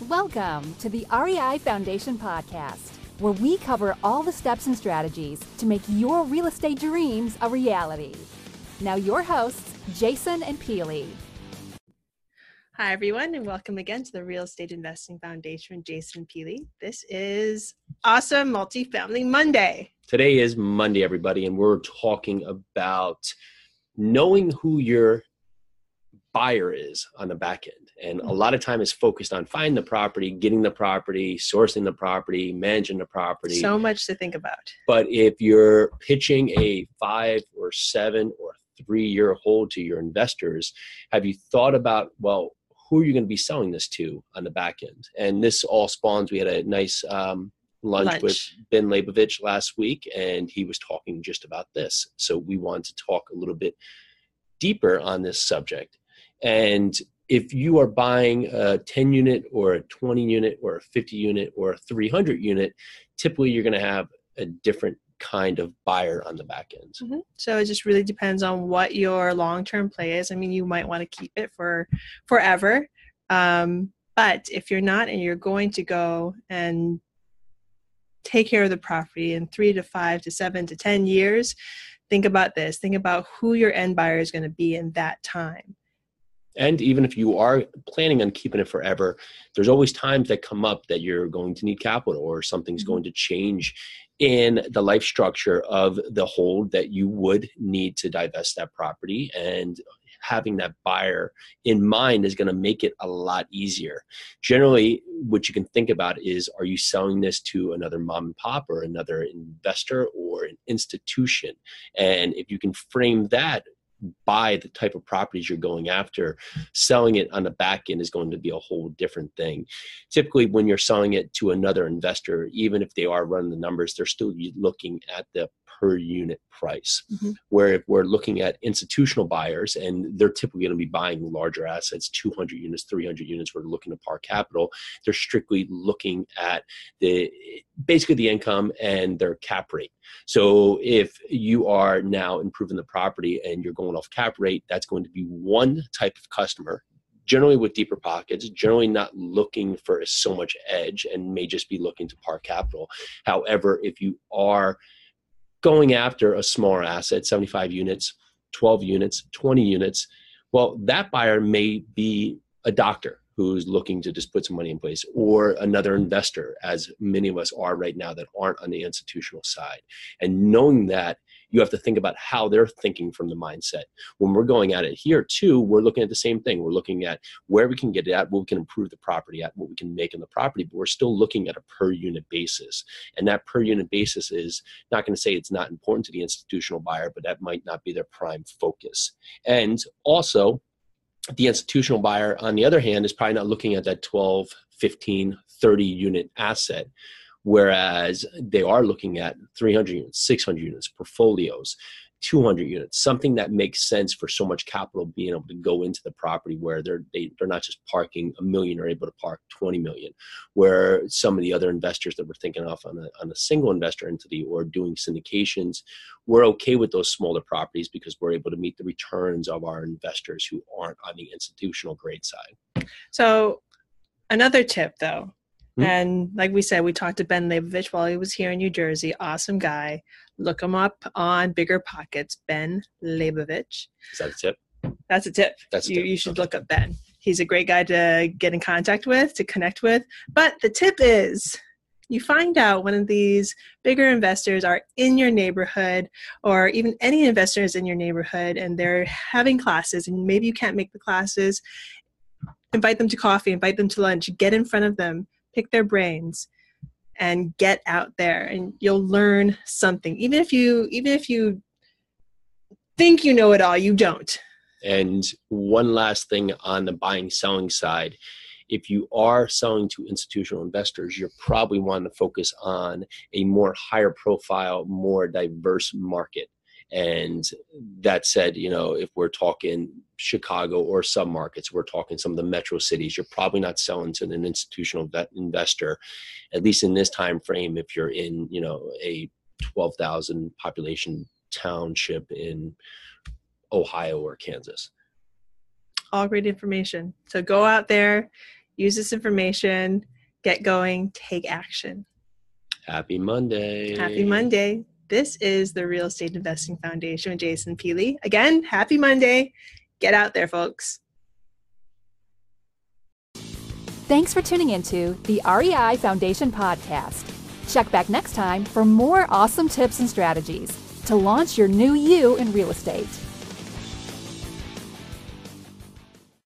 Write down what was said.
Welcome to the REI Foundation Podcast, where we cover all the steps and strategies to make your real estate dreams a reality. Now, your hosts, Jason and Pele. Hi, everyone, and welcome again to the Real Estate Investing Foundation with Jason Pele. This is Awesome Multifamily Monday. Today is Monday, everybody, and we're talking about knowing who your buyer is on the back end. And a lot of time is focused on finding the property, getting the property, sourcing the property, managing the property. So much to think about. But if you're pitching a five or seven or three year hold to your investors, have you thought about, well, who are you going to be selling this to on the back end? And this all spawns. We had a nice um, lunch, Lunch. with Ben Leybovich last week, and he was talking just about this. So we wanted to talk a little bit deeper on this subject. And if you are buying a 10 unit or a 20 unit or a 50 unit or a 300 unit, typically you're going to have a different kind of buyer on the back end. Mhm. So it just really depends on what your long term play is. I mean, you might want to keep it for forever. Um, but if you're not and you're going to go and take care of the property in three to five to seven to 10 years, think about this. Think about who your end buyer is going to be in that time. And even if you are planning on keeping it forever, there's always times that come up that you're going to need capital or something's Mhm. going to change in the life structure of the hold that you would need to divest that property. And having that buyer in mind is going to make it a lot easier. Generally, what you can think about is are you selling this to another mom and pop or another investor or an institution? And if you can frame that by the type of properties you're going after, selling it on the back end is going to be a whole different thing. Typically, when you're selling it to another investor, even if they are running the numbers, they're still looking at the per unit price. Mhm. Where if we're looking at institutional buyers, and they're typically going to be buying larger assets, 200 units, 300 units, we're looking to par capital, they're strictly looking at the basically the income and their cap rate. So if you are now improving the property and you're going off cap rate, that's going to be one type of customer, generally with deeper pockets, generally not looking for so much edge and may just be looking to par capital. However, if you are going after a smaller asset, 75 units, 12 units, 20 units, well, that buyer may be a doctor who's looking to just put some money in place or another investor as many of us are right now that aren't on the institutional side. And knowing that you have to think about how they're thinking from the mindset. When we're going at it here too we're looking at the same thing. We're looking at where we can get it at what we can improve the property at what we can make in the property but we're still looking at a per unit basis. And that per unit basis is not going to say it's not important to the institutional buyer but that might not be their prime focus. And also the institutional buyer on the other hand is probably not looking at that 12 15 30 unit asset whereas they are looking at 300 units 600 units portfolios 200 units something that makes sense for so much capital being able to go into the property where they're they, they're not just parking a million are able to park 20 million. Where some of the other investors that we're thinking of on a, on a single investor entity or doing syndications we're okay with those smaller properties because we're able to meet the returns of our investors who aren't on the institutional grade side. So, another tip though, Hmm. and like we said, we talked to Ben Leybovich while he was here in New Jersey. Awesome guy. Look him up on Bigger Pockets, Ben Leybovich. is that a tip That's a tip. That's a you, tip. you should Okay. look up Ben. He's a great guy to get in contact with, to connect with. But the tip is you find out one of these bigger investors are in your neighborhood or even any investors in your neighborhood and they're having classes and maybe you can't make the classes invite them to coffee invite them to lunch get in front of them pick their brains and get out there and you'll learn something. Even if you even if you think you know it all you don't. And one last thing on the buying selling side, if you are selling to institutional investors, you're probably wanting to focus on a more higher profile, more diverse market. And that said, you know, if we're talking Chicago or some markets, we're talking some of the metro cities, you're probably not selling to an institutional vet investor, at least in this time frame, if you're in, you know, a 12,000 population township in Ohio or Kansas. all great information. So go out there, use this information, get going, take action. Happy Monday. Happy Monday. This is the Real Estate Investing Foundation with Jason Pele. Again, happy Monday. Get out there, folks. Thanks for tuning into the REI Foundation podcast. Check back next time for more awesome tips and strategies to launch your new you in real estate.